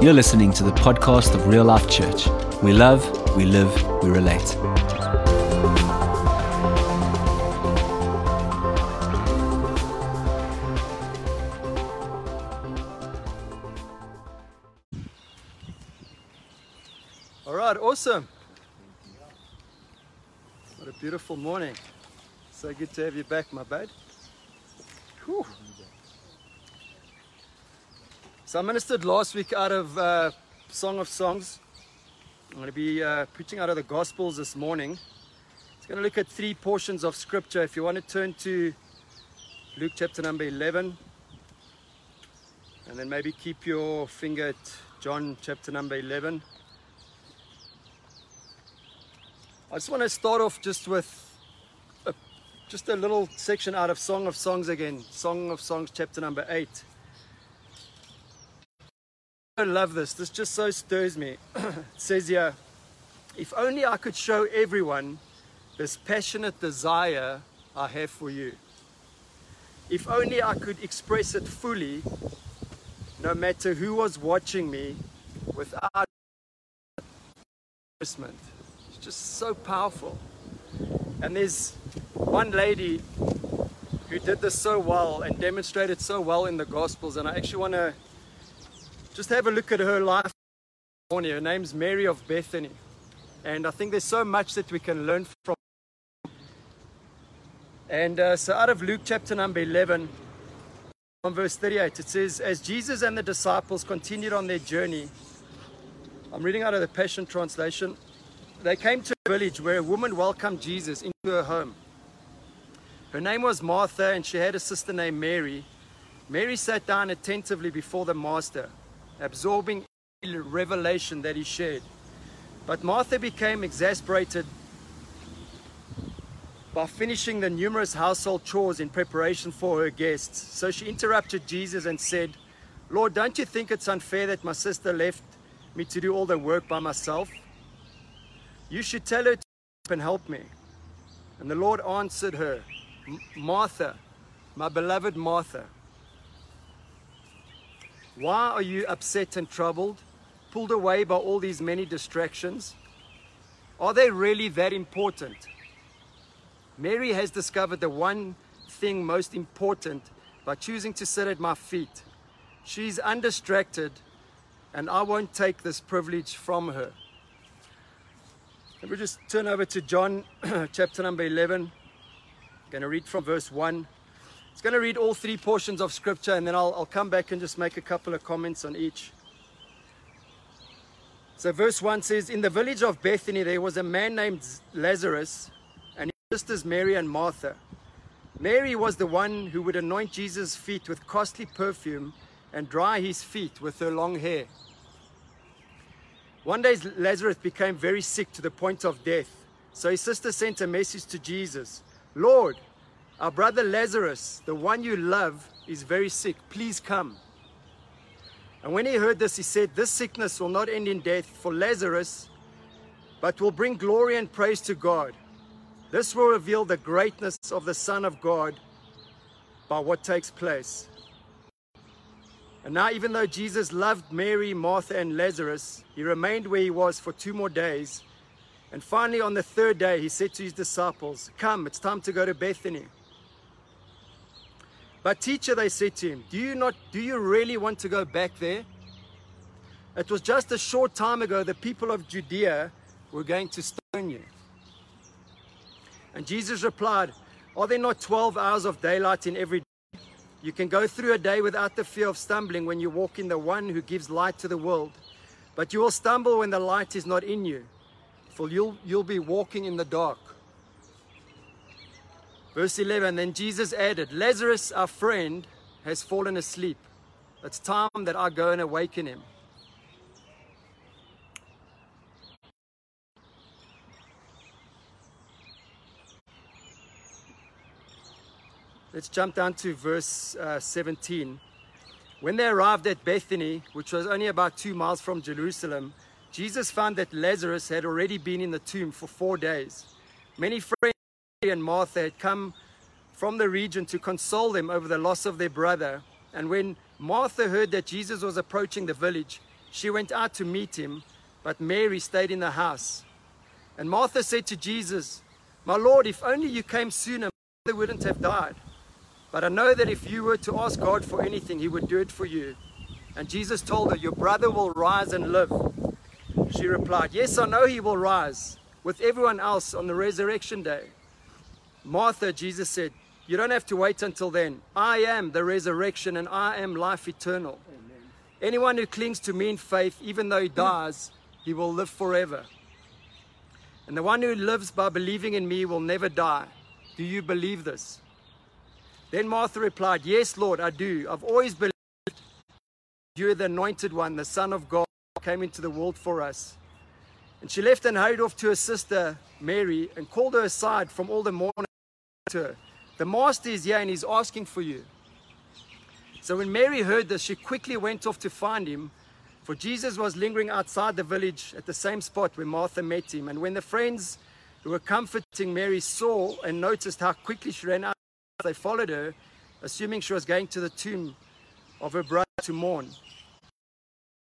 You're listening to the podcast of Real Life Church. We love, we live, we relate. All right, awesome. What a beautiful morning. So good to have you back, my bud. Whew. So I ministered last week out of uh, Song of Songs. I'm going to be uh, preaching out of the Gospels this morning. It's going to look at three portions of Scripture. If you want to turn to Luke chapter number 11, and then maybe keep your finger at John chapter number 11. I just want to start off just with a, just a little section out of Song of Songs again. Song of Songs, chapter number 8. I love this. This just so stirs me. it says here, if only I could show everyone this passionate desire I have for you. If only I could express it fully, no matter who was watching me, without embarrassment. It's just so powerful. And there's one lady who did this so well and demonstrated so well in the Gospels, and I actually want to just have a look at her life. Her name's Mary of Bethany, and I think there's so much that we can learn from. And uh, so, out of Luke chapter number 11, on verse 38, it says, As Jesus and the disciples continued on their journey, I'm reading out of the Passion Translation. They came to a village where a woman welcomed Jesus into her home. Her name was Martha, and she had a sister named Mary. Mary sat down attentively before the Master, absorbing revelation that he shared. But Martha became exasperated by finishing the numerous household chores in preparation for her guests. So she interrupted Jesus and said, Lord, don't you think it's unfair that my sister left me to do all the work by myself? You should tell her to and help me. And the Lord answered her, Martha, my beloved Martha, why are you upset and troubled, pulled away by all these many distractions? Are they really that important? Mary has discovered the one thing most important by choosing to sit at my feet. She's undistracted, and I won't take this privilege from her. Let me just turn over to John chapter number 11. I'm going to read from verse 1. It's going to read all three portions of scripture and then I'll, I'll come back and just make a couple of comments on each. So, verse 1 says In the village of Bethany, there was a man named Lazarus and his sisters Mary and Martha. Mary was the one who would anoint Jesus' feet with costly perfume and dry his feet with her long hair. One day, Lazarus became very sick to the point of death. So his sister sent a message to Jesus Lord, our brother Lazarus, the one you love, is very sick. Please come. And when he heard this, he said, This sickness will not end in death for Lazarus, but will bring glory and praise to God. This will reveal the greatness of the Son of God by what takes place. And now, even though Jesus loved Mary, Martha, and Lazarus, he remained where he was for two more days. And finally, on the third day, he said to his disciples, Come, it's time to go to Bethany. But teacher, they said to him, Do you not do you really want to go back there? It was just a short time ago the people of Judea were going to stone you. And Jesus replied, Are there not 12 hours of daylight in every day? You can go through a day without the fear of stumbling when you walk in the one who gives light to the world. But you will stumble when the light is not in you, for you'll, you'll be walking in the dark. Verse 11 Then Jesus added, Lazarus, our friend, has fallen asleep. It's time that I go and awaken him. Let's jump down to verse uh, 17. When they arrived at Bethany, which was only about two miles from Jerusalem, Jesus found that Lazarus had already been in the tomb for four days. Many friends and Martha had come from the region to console them over the loss of their brother. And when Martha heard that Jesus was approaching the village, She went out to meet him, but Mary stayed in the house. And Martha said to Jesus, My Lord, if only you came sooner, my mother wouldn't have died. But I know that if you were to ask God for anything, he would do it for you. And Jesus told her, Your brother will rise and live. She replied, Yes, I know he will rise with everyone else on the resurrection day. Martha, Jesus said, You don't have to wait until then. I am the resurrection and I am life eternal. Anyone who clings to me in faith, even though he dies, he will live forever. And the one who lives by believing in me will never die. Do you believe this? Then Martha replied, Yes, Lord, I do. I've always believed you are the anointed one, the Son of God, came into the world for us. And she left and hurried off to her sister Mary and called her aside from all the mourning to her. The master is here and he's asking for you. So when Mary heard this, she quickly went off to find him, for Jesus was lingering outside the village at the same spot where Martha met him. And when the friends who were comforting Mary saw and noticed how quickly she ran out, they followed her, assuming she was going to the tomb of her brother to mourn.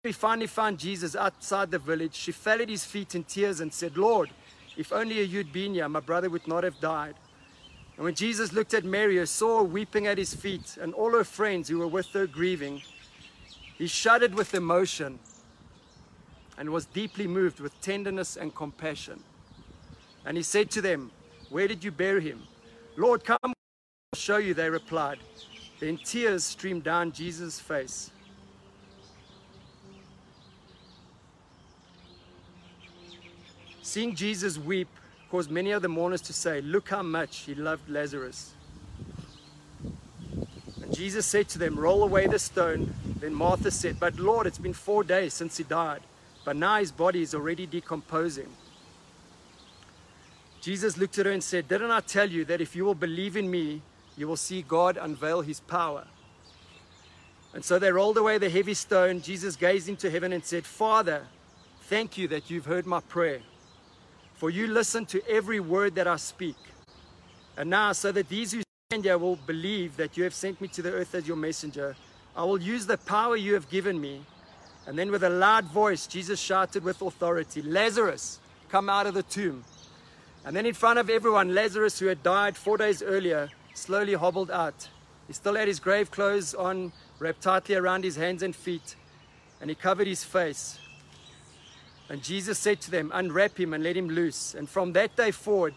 Mary finally found Jesus outside the village. She fell at his feet in tears and said, Lord, if only you'd been here, my brother would not have died. And when Jesus looked at Mary, he saw her weeping at his feet, and all her friends who were with her grieving, he shuddered with emotion and was deeply moved with tenderness and compassion. And he said to them, Where did you bury him? Lord, come, I'll show you, they replied. Then tears streamed down Jesus' face. Seeing Jesus weep caused many of the mourners to say, Look how much he loved Lazarus. And Jesus said to them, Roll away the stone. Then Martha said, But Lord, it's been four days since he died, but now his body is already decomposing. Jesus looked at her and said, Didn't I tell you that if you will believe in me, you will see God unveil his power? And so they rolled away the heavy stone. Jesus gazed into heaven and said, Father, thank you that you've heard my prayer. For you listen to every word that I speak. And now, so that these who stand here will believe that you have sent me to the earth as your messenger, I will use the power you have given me. And then, with a loud voice, Jesus shouted with authority, Lazarus, come out of the tomb. And then, in front of everyone, Lazarus, who had died four days earlier, slowly hobbled out. He still had his grave clothes on, wrapped tightly around his hands and feet, and he covered his face. And Jesus said to them, Unwrap him and let him loose. And from that day forward,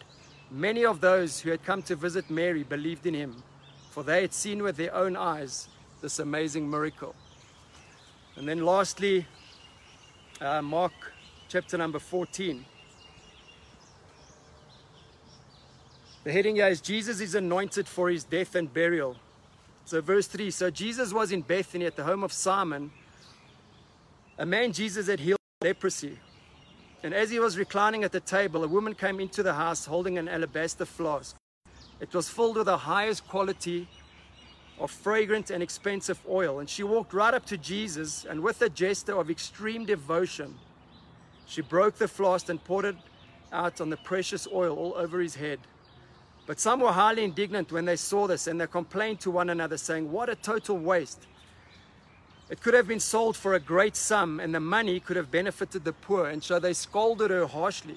many of those who had come to visit Mary believed in him, for they had seen with their own eyes this amazing miracle. And then lastly, uh, Mark chapter number 14. The heading here is Jesus is anointed for his death and burial. So, verse 3 So Jesus was in Bethany at the home of Simon, a man Jesus had healed leprosy. And as he was reclining at the table, a woman came into the house holding an alabaster flask. It was filled with the highest quality of fragrant and expensive oil. And she walked right up to Jesus, and with a gesture of extreme devotion, she broke the flask and poured it out on the precious oil all over his head. But some were highly indignant when they saw this, and they complained to one another, saying, What a total waste! It could have been sold for a great sum, and the money could have benefited the poor. And so they scolded her harshly.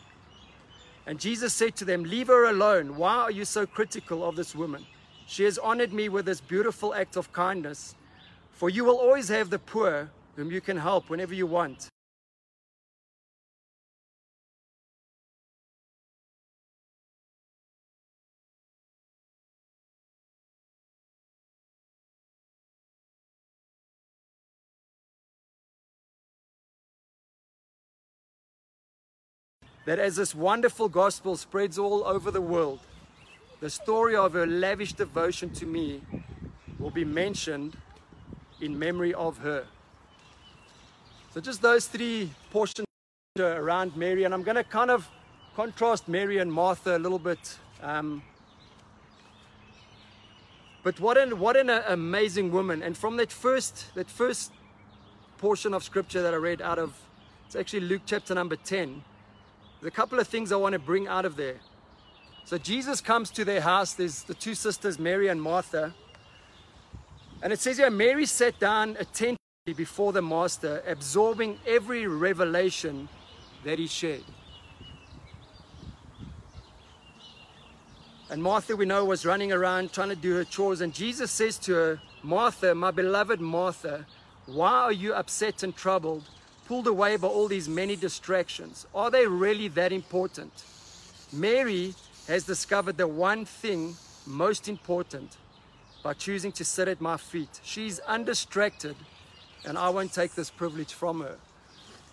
And Jesus said to them, Leave her alone. Why are you so critical of this woman? She has honored me with this beautiful act of kindness. For you will always have the poor whom you can help whenever you want. That as this wonderful gospel spreads all over the world, the story of her lavish devotion to me will be mentioned in memory of her. So, just those three portions around Mary, and I'm going to kind of contrast Mary and Martha a little bit. Um, but what an what an amazing woman! And from that first that first portion of scripture that I read out of, it's actually Luke chapter number ten. There's a couple of things I want to bring out of there. So Jesus comes to their house. There's the two sisters, Mary and Martha. And it says here, Mary sat down attentively before the Master, absorbing every revelation that he shared. And Martha, we know, was running around trying to do her chores. And Jesus says to her, Martha, my beloved Martha, why are you upset and troubled, pulled away by all these many distractions? Are they really that important? Mary has discovered the one thing most important by choosing to sit at my feet. She's undistracted, and I won't take this privilege from her.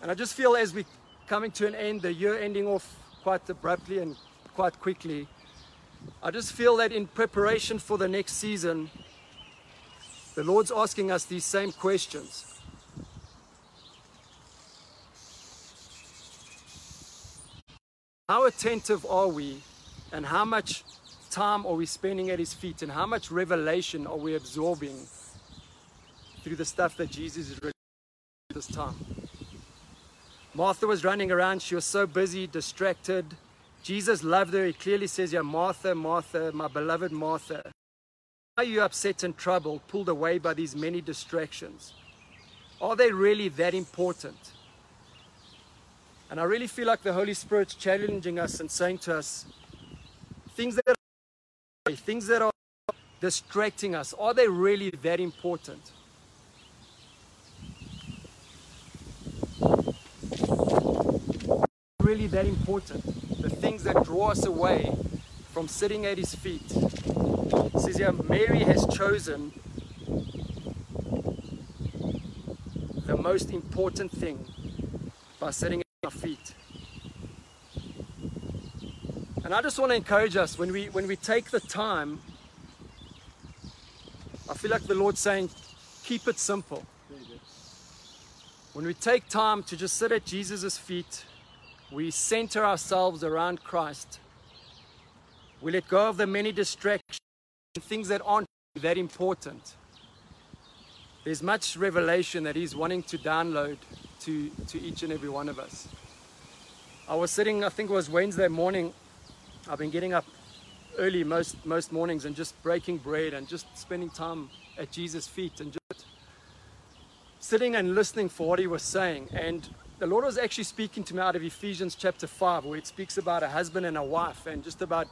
And I just feel as we're coming to an end, the year ending off quite abruptly and quite quickly, I just feel that in preparation for the next season, the Lord's asking us these same questions. How attentive are we, and how much time are we spending at His feet, and how much revelation are we absorbing through the stuff that Jesus is revealing this time? Martha was running around, she was so busy, distracted. Jesus loved her. He clearly says, Yeah, Martha, Martha, my beloved Martha. Are you upset and troubled, pulled away by these many distractions? Are they really that important? And I really feel like the Holy Spirit's challenging us and saying to us, things that are, things that are distracting us, are they really that important? Really that important? The things that draw us away from sitting at his feet. It says here, Mary has chosen the most important thing by sitting feet. And I just want to encourage us when we when we take the time. I feel like the Lord's saying, keep it simple. When we take time to just sit at Jesus' feet, we center ourselves around Christ. We let go of the many distractions, and things that aren't that important. There's much revelation that He's wanting to download to, to each and every one of us. I was sitting, I think it was Wednesday morning. I've been getting up early most, most mornings and just breaking bread and just spending time at Jesus' feet and just sitting and listening for what He was saying. And the Lord was actually speaking to me out of Ephesians chapter 5, where it speaks about a husband and a wife and just about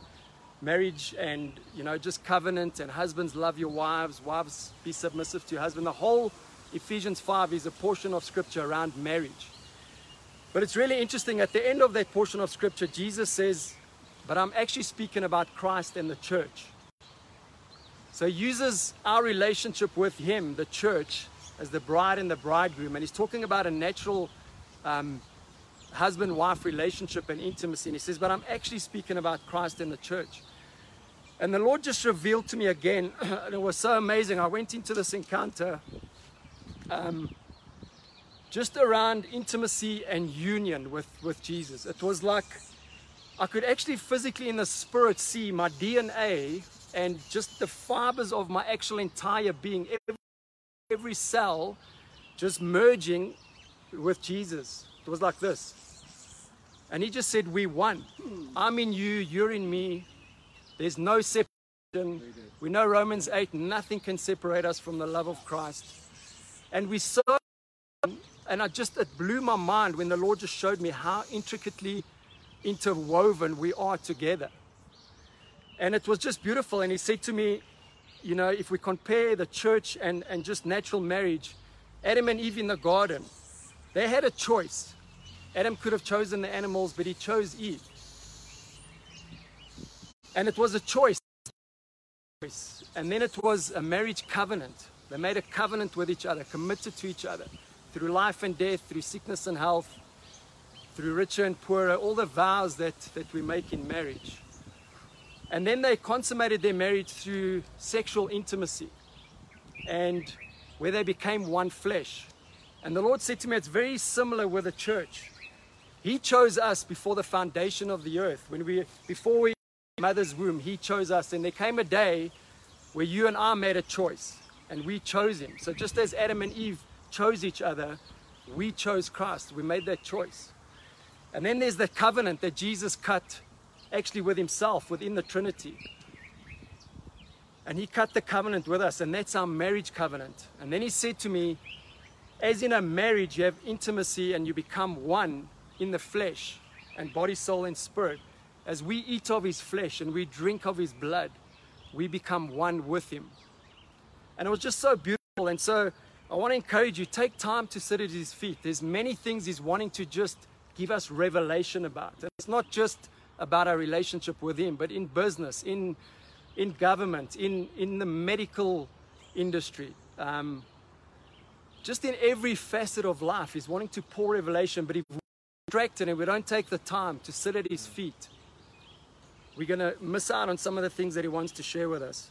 marriage and, you know, just covenant and husbands love your wives, wives be submissive to your husband. The whole Ephesians 5 is a portion of scripture around marriage. But it's really interesting. At the end of that portion of scripture, Jesus says, But I'm actually speaking about Christ and the church. So he uses our relationship with Him, the church, as the bride and the bridegroom. And he's talking about a natural um, husband wife relationship and intimacy. And he says, But I'm actually speaking about Christ and the church. And the Lord just revealed to me again, and it was so amazing. I went into this encounter um, just around intimacy and union with, with Jesus. It was like I could actually physically in the spirit see my DNA and just the fibers of my actual entire being, every, every cell just merging with Jesus. It was like this. And he just said, We won. I'm in you, you're in me. There's no separation. We know Romans 8, nothing can separate us from the love of Christ. And we saw, and I just, it blew my mind when the Lord just showed me how intricately interwoven we are together. And it was just beautiful. And he said to me, You know, if we compare the church and, and just natural marriage, Adam and Eve in the garden, they had a choice. Adam could have chosen the animals, but he chose Eve. And it was a choice. And then it was a marriage covenant. They made a covenant with each other, committed to each other through life and death, through sickness and health, through richer and poorer, all the vows that, that we make in marriage. And then they consummated their marriage through sexual intimacy and where they became one flesh. And the Lord said to me, it's very similar with the church. He chose us before the foundation of the earth. When we, before we mother's womb, He chose us. And there came a day where you and I made a choice, and we chose Him. So just as Adam and Eve chose each other, we chose Christ. We made that choice. And then there's the covenant that Jesus cut actually with Himself within the Trinity. And He cut the covenant with us, and that's our marriage covenant. And then He said to me, as in a marriage, you have intimacy and you become one in the flesh and body, soul, and spirit. As we eat of his flesh and we drink of his blood, we become one with him. And it was just so beautiful. And so I want to encourage you take time to sit at his feet. There's many things he's wanting to just give us revelation about. And it's not just about our relationship with him, but in business, in, in government, in, in the medical industry. Um, just in every facet of life, he's wanting to pour revelation, but if we're distracted and we don't take the time to sit at his feet, we're going to miss out on some of the things that he wants to share with us.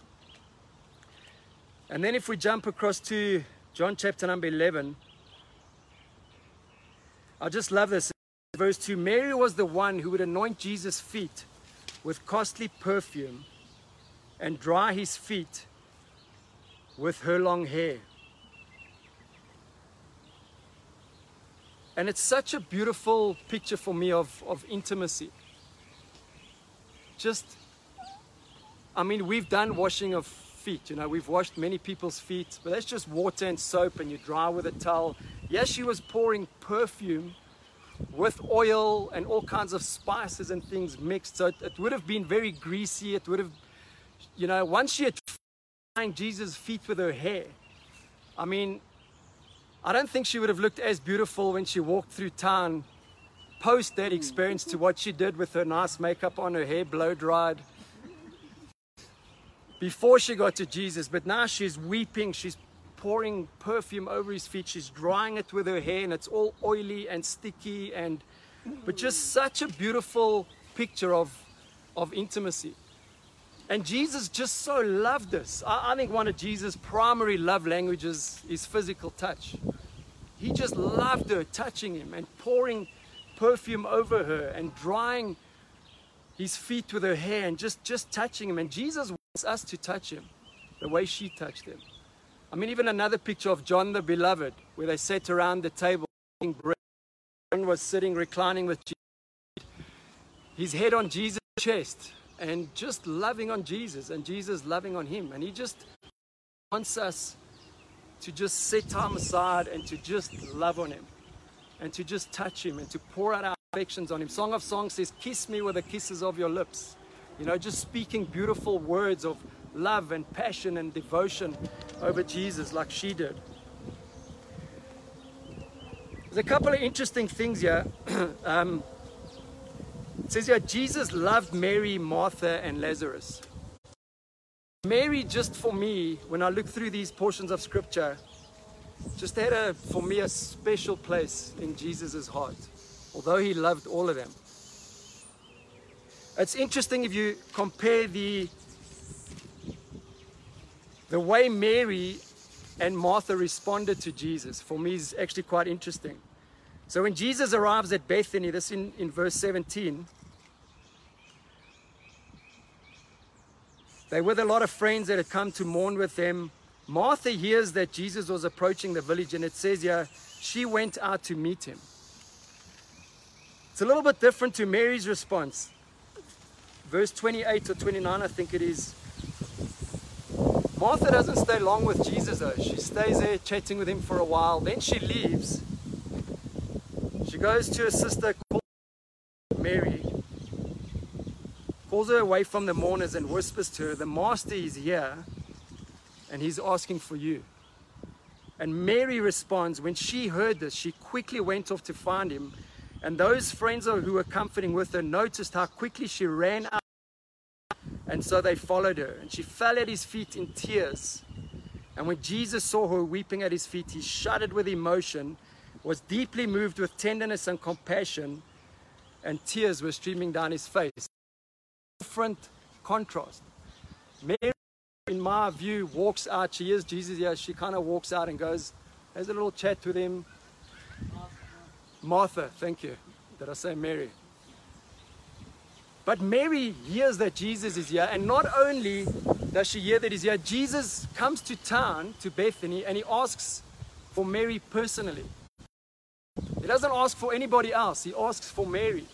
And then if we jump across to John chapter number 11, I just love this. Verse 2 Mary was the one who would anoint Jesus' feet with costly perfume and dry his feet with her long hair. And it's such a beautiful picture for me of, of intimacy. Just, I mean, we've done washing of feet, you know, we've washed many people's feet, but that's just water and soap and you dry with a towel. Yes, she was pouring perfume with oil and all kinds of spices and things mixed. So it, it would have been very greasy. It would have, you know, once she had Jesus' feet with her hair, I mean, I don't think she would have looked as beautiful when she walked through town post that experience to what she did with her nice makeup on, her hair blow dried before she got to Jesus. But now she's weeping, she's pouring perfume over his feet, she's drying it with her hair, and it's all oily and sticky, and but just such a beautiful picture of, of intimacy. And Jesus just so loved us. I, I think one of Jesus' primary love languages is physical touch. He just loved her, touching him and pouring perfume over her and drying his feet with her hair and just, just touching him. And Jesus wants us to touch him the way she touched him. I mean, even another picture of John the Beloved, where they sat around the table eating bread. John was sitting reclining with Jesus, his head on Jesus' chest, and just loving on Jesus and Jesus loving on him. And he just wants us to just set time aside and to just love on him and to just touch him and to pour out our affections on him. Song of Songs says, Kiss me with the kisses of your lips. You know, just speaking beautiful words of love and passion and devotion over Jesus like she did. There's a couple of interesting things here. um, it says here, Jesus loved Mary, Martha, and Lazarus. Mary, just for me, when I look through these portions of scripture, just had a, for me, a special place in Jesus' heart, although he loved all of them. It's interesting if you compare the, the way Mary and Martha responded to Jesus. For me, is actually quite interesting. So when Jesus arrives at Bethany, this in, in verse 17, They with a lot of friends that had come to mourn with them. Martha hears that Jesus was approaching the village, and it says here, she went out to meet him. It's a little bit different to Mary's response. Verse 28 or 29, I think it is. Martha doesn't stay long with Jesus though. She stays there chatting with him for a while. Then she leaves. She goes to her sister called Mary calls her away from the mourners and whispers to her, The master is here and he's asking for you. And Mary responds, when she heard this, she quickly went off to find him. And those friends who were comforting with her noticed how quickly she ran out. And so they followed her. And she fell at his feet in tears. And when Jesus saw her weeping at his feet, he shuddered with emotion, was deeply moved with tenderness and compassion, and tears were streaming down his face different contrast. Mary, in my view, walks out. She is Jesus here. She kind of walks out and goes, has a little chat with him. Martha, thank you. Did I say Mary? But Mary hears that Jesus is here, and not only does she hear that he's here, Jesus comes to town, to Bethany, and he asks for Mary personally. He doesn't ask for anybody else, he asks for Mary.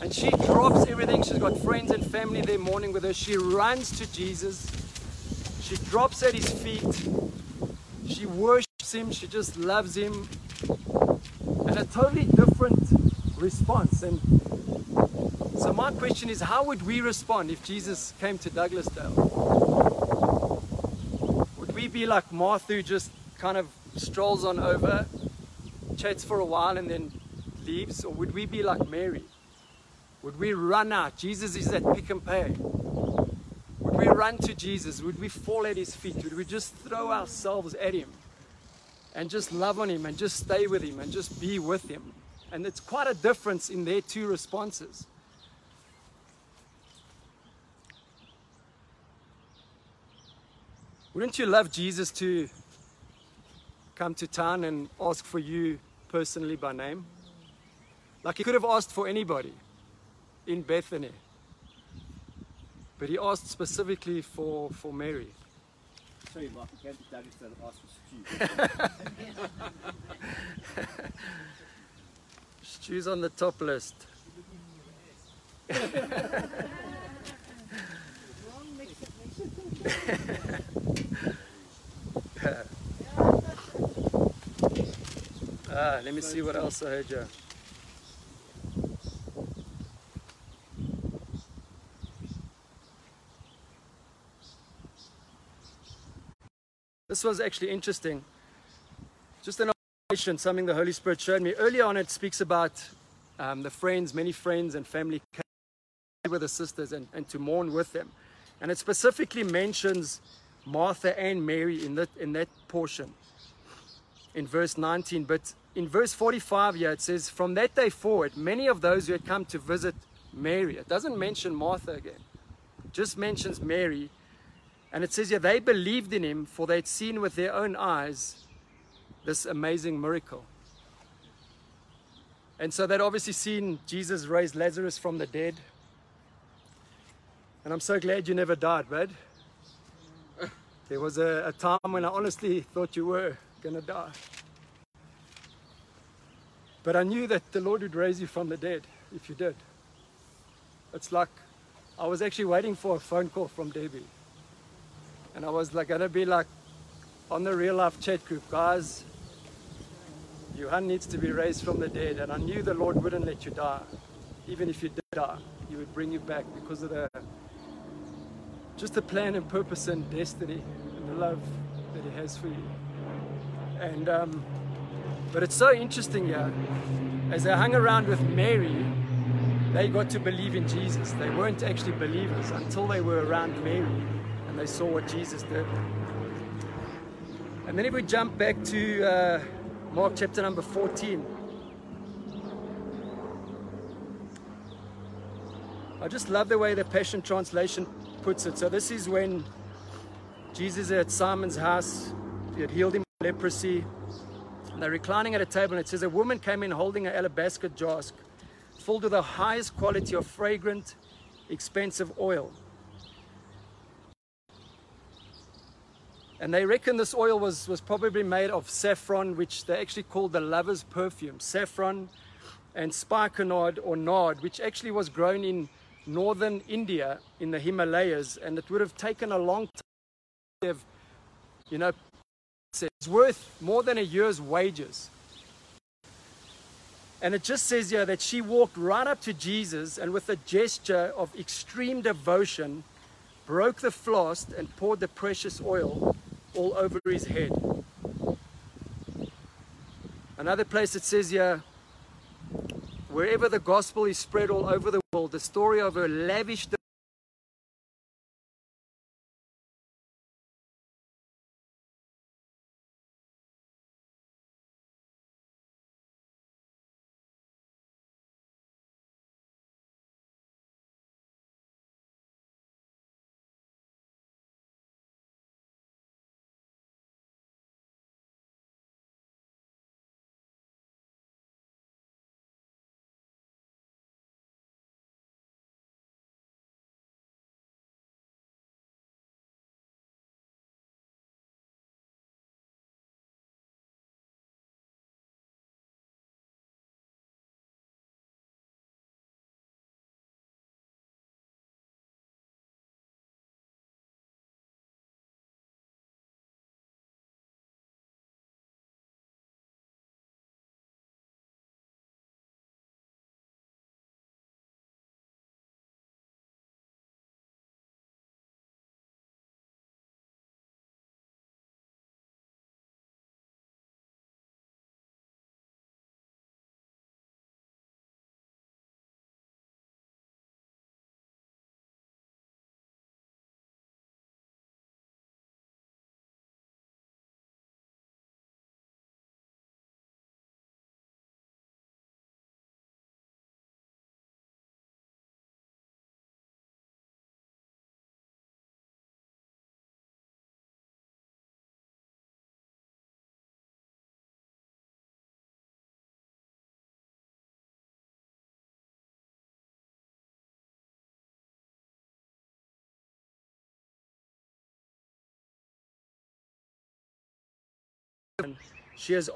And she drops everything. She's got friends and family there mourning with her. She runs to Jesus. She drops at his feet. She worships him, she just loves him. And a totally different response. And so my question is how would we respond if Jesus came to Douglasdale? Would we be like Martha who just kind of strolls on over, chats for a while and then leaves? Or would we be like Mary? Would we run out? Jesus is at Pick n Pay. Would we run to Jesus? Would we fall at his feet? Would we just throw ourselves at him and just love on him and just stay with him and just be with him? And it's quite a difference in their two responses. Wouldn't you love Jesus to come to town and ask for you personally by name? Like he could have asked for anybody in Bethany. But he asked specifically for, for Mary. Sorry, Mark, to Douglas and asked for stew. Stew's on the top list. ah, let me see what else I heard you. This was actually interesting. Just an observation, something the Holy Spirit showed me. Earlier on, it speaks about um, the friends, many friends and family with the sisters and, and to mourn with them. And it specifically mentions Martha and Mary in that, in that portion in verse 19. But in verse 45 here, it says, From that day forward, many of those who had come to visit Mary, it doesn't mention Martha again, it just mentions Mary. And it says here, they believed in him, for they'd seen with their own eyes this amazing miracle. And so they'd obviously seen Jesus raise Lazarus from the dead. And I'm so glad you never died, bud. There was a, a time when I honestly thought you were going to die. But I knew that the Lord would raise you from the dead if you did. It's like I was actually waiting for a phone call from Debbie. And I was like, gonna be like on the real life chat group, guys, Johan needs to be raised from the dead. And I knew the Lord wouldn't let you die. Even if you did die, He would bring you back because of the just the plan and purpose and destiny and the love that He has for you. And um, but it's so interesting here. As I hung around with Mary, they got to believe in Jesus. They weren't actually believers until they were around Mary and they saw what Jesus did. And then if we jump back to uh, Mark chapter number 14. I just love the way the Passion Translation puts it. So this is when Jesus at Simon's house, he had healed him of leprosy. And they're reclining at a table, and it says, A woman came in holding an alabaster jar filled with the highest quality of fragrant, expensive oil. And they reckon this oil was, was probably made of saffron, which they actually called the lover's perfume. Saffron and spikenard or nard, which actually was grown in northern India in the Himalayas. And it would have taken a long time you know, it's worth more than a year's wages. And it just says here that she walked right up to Jesus and with a gesture of extreme devotion, broke the flask and poured the precious oil all over his head. Another place it says here, wherever the gospel is spread all over the the story of her lavish She has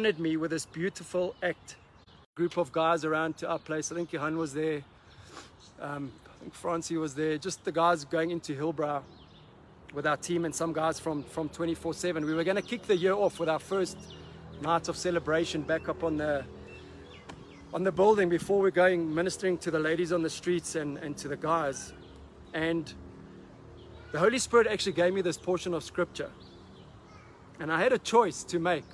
honored me with this beautiful act. Group of guys around to our place. I think Johan was there. Um, I think Francie was there. Just the guys going into Hillbrow with our team and some guys from from 24/7. We were going to kick the year off with our first night of celebration back up on the on the building before we're going ministering to the ladies on the streets and, and to the guys. And the Holy Spirit actually gave me this portion of scripture. And I had a choice to make.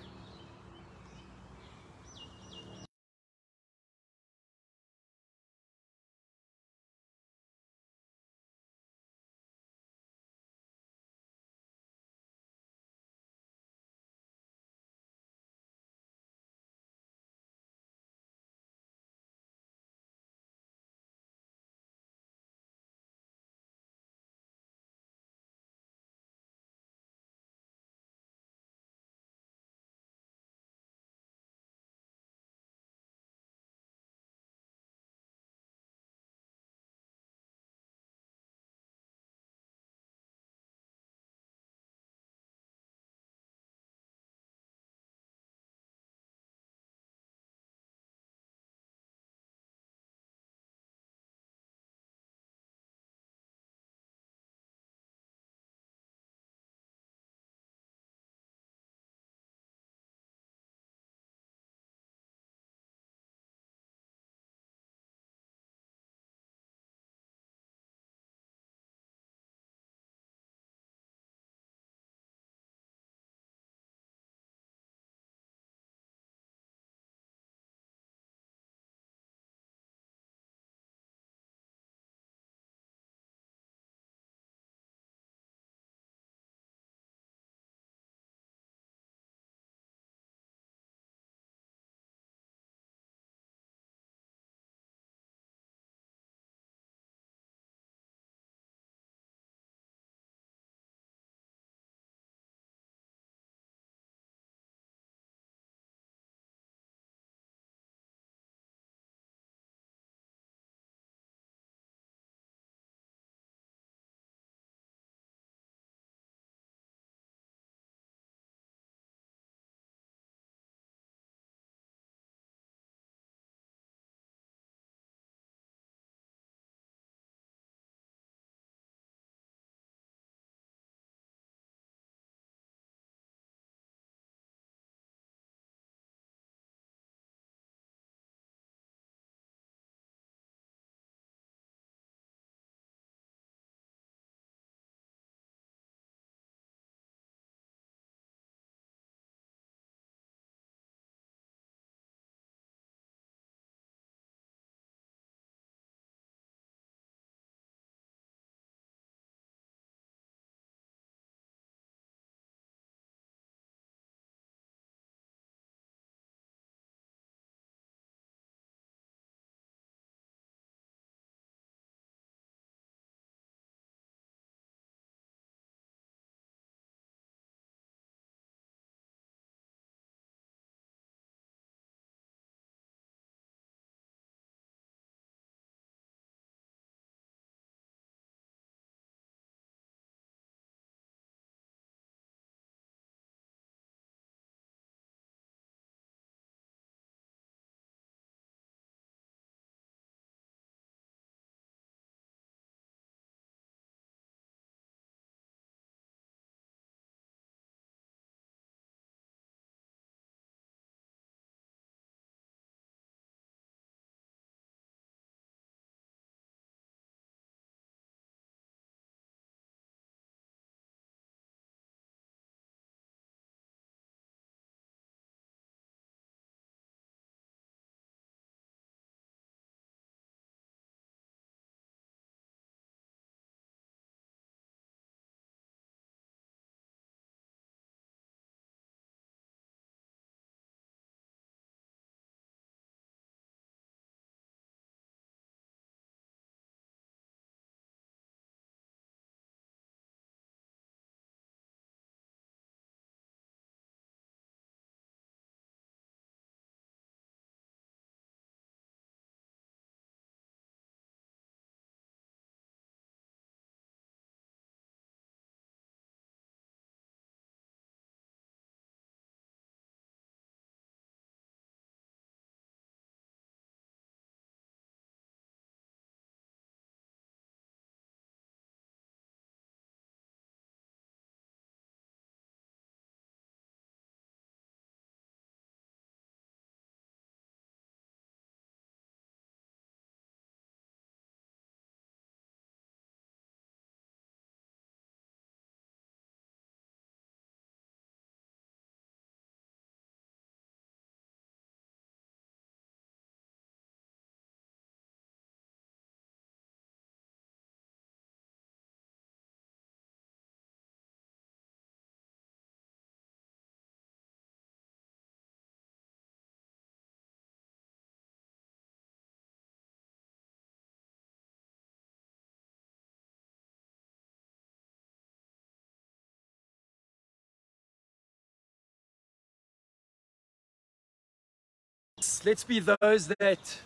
Let's, let's be those that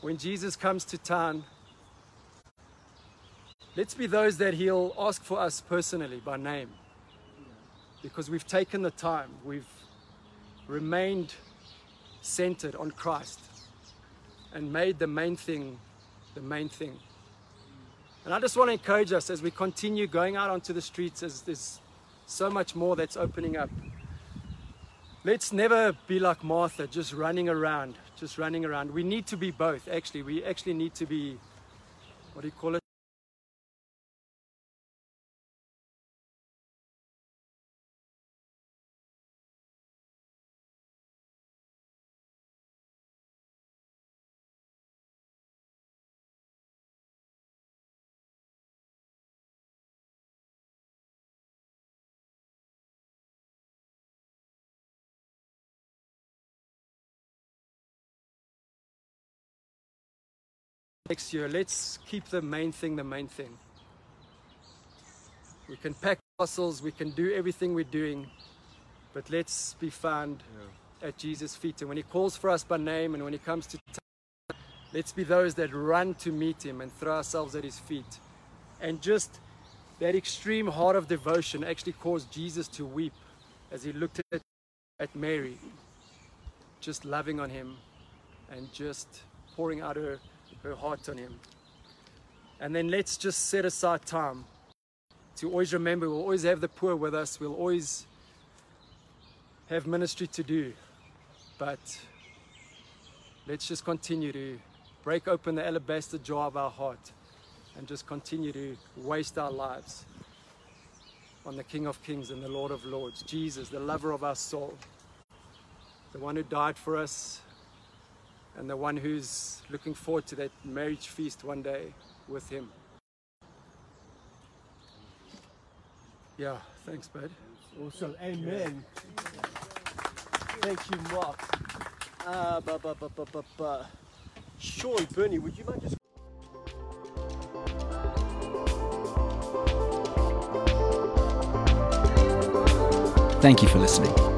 when Jesus comes to town, let's be those that he'll ask for us personally by name. Because we've taken the time, we've remained centered on Christ and made the main thing the main thing. And I just want to encourage us as we continue going out onto the streets, as there's so much more that's opening up. Let's never be like Martha, just running around, just running around. We need to be both, actually. We actually need to be, what do you call it? Next year, let's keep the main thing the main thing. We can pack parcels, we can do everything we're doing, but let's be found at Jesus' feet. And when He calls for us by name and when He comes to town, let's be those that run to meet Him and throw ourselves at His feet. And just that extreme heart of devotion actually caused Jesus to weep as He looked at, at Mary, just loving on Him and just pouring out her her heart on Him. And then let's just set aside time to always remember we'll always have the poor with us, we'll always have ministry to do. But let's just continue to break open the alabaster jar of our heart and just continue to waste our lives on the King of Kings and the Lord of Lords, Jesus, the lover of our soul, the one who died for us, and the one who's looking forward to that marriage feast one day with him. Yeah, thanks, bud. Awesome. Amen. Thank you, Mark. Uh, ba, ba, ba, ba, ba, ba. Sean, Bernie, would you mind just Thank you for listening.